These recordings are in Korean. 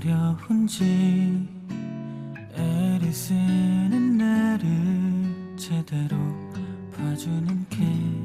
어려운지 애를 쓰는 나를 제대로 봐주는 게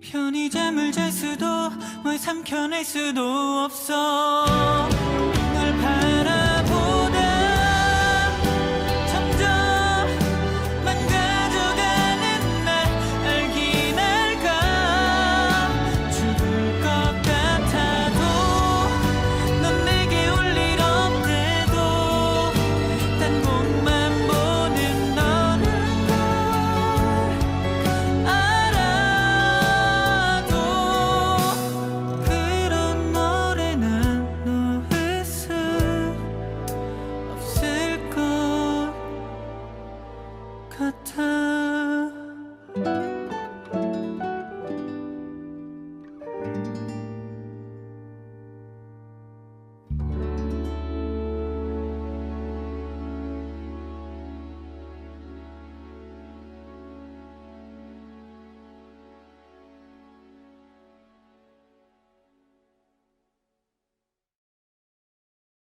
편히 잠을 잘 수도 뭘 삼켜낼 수도 없어. 和他。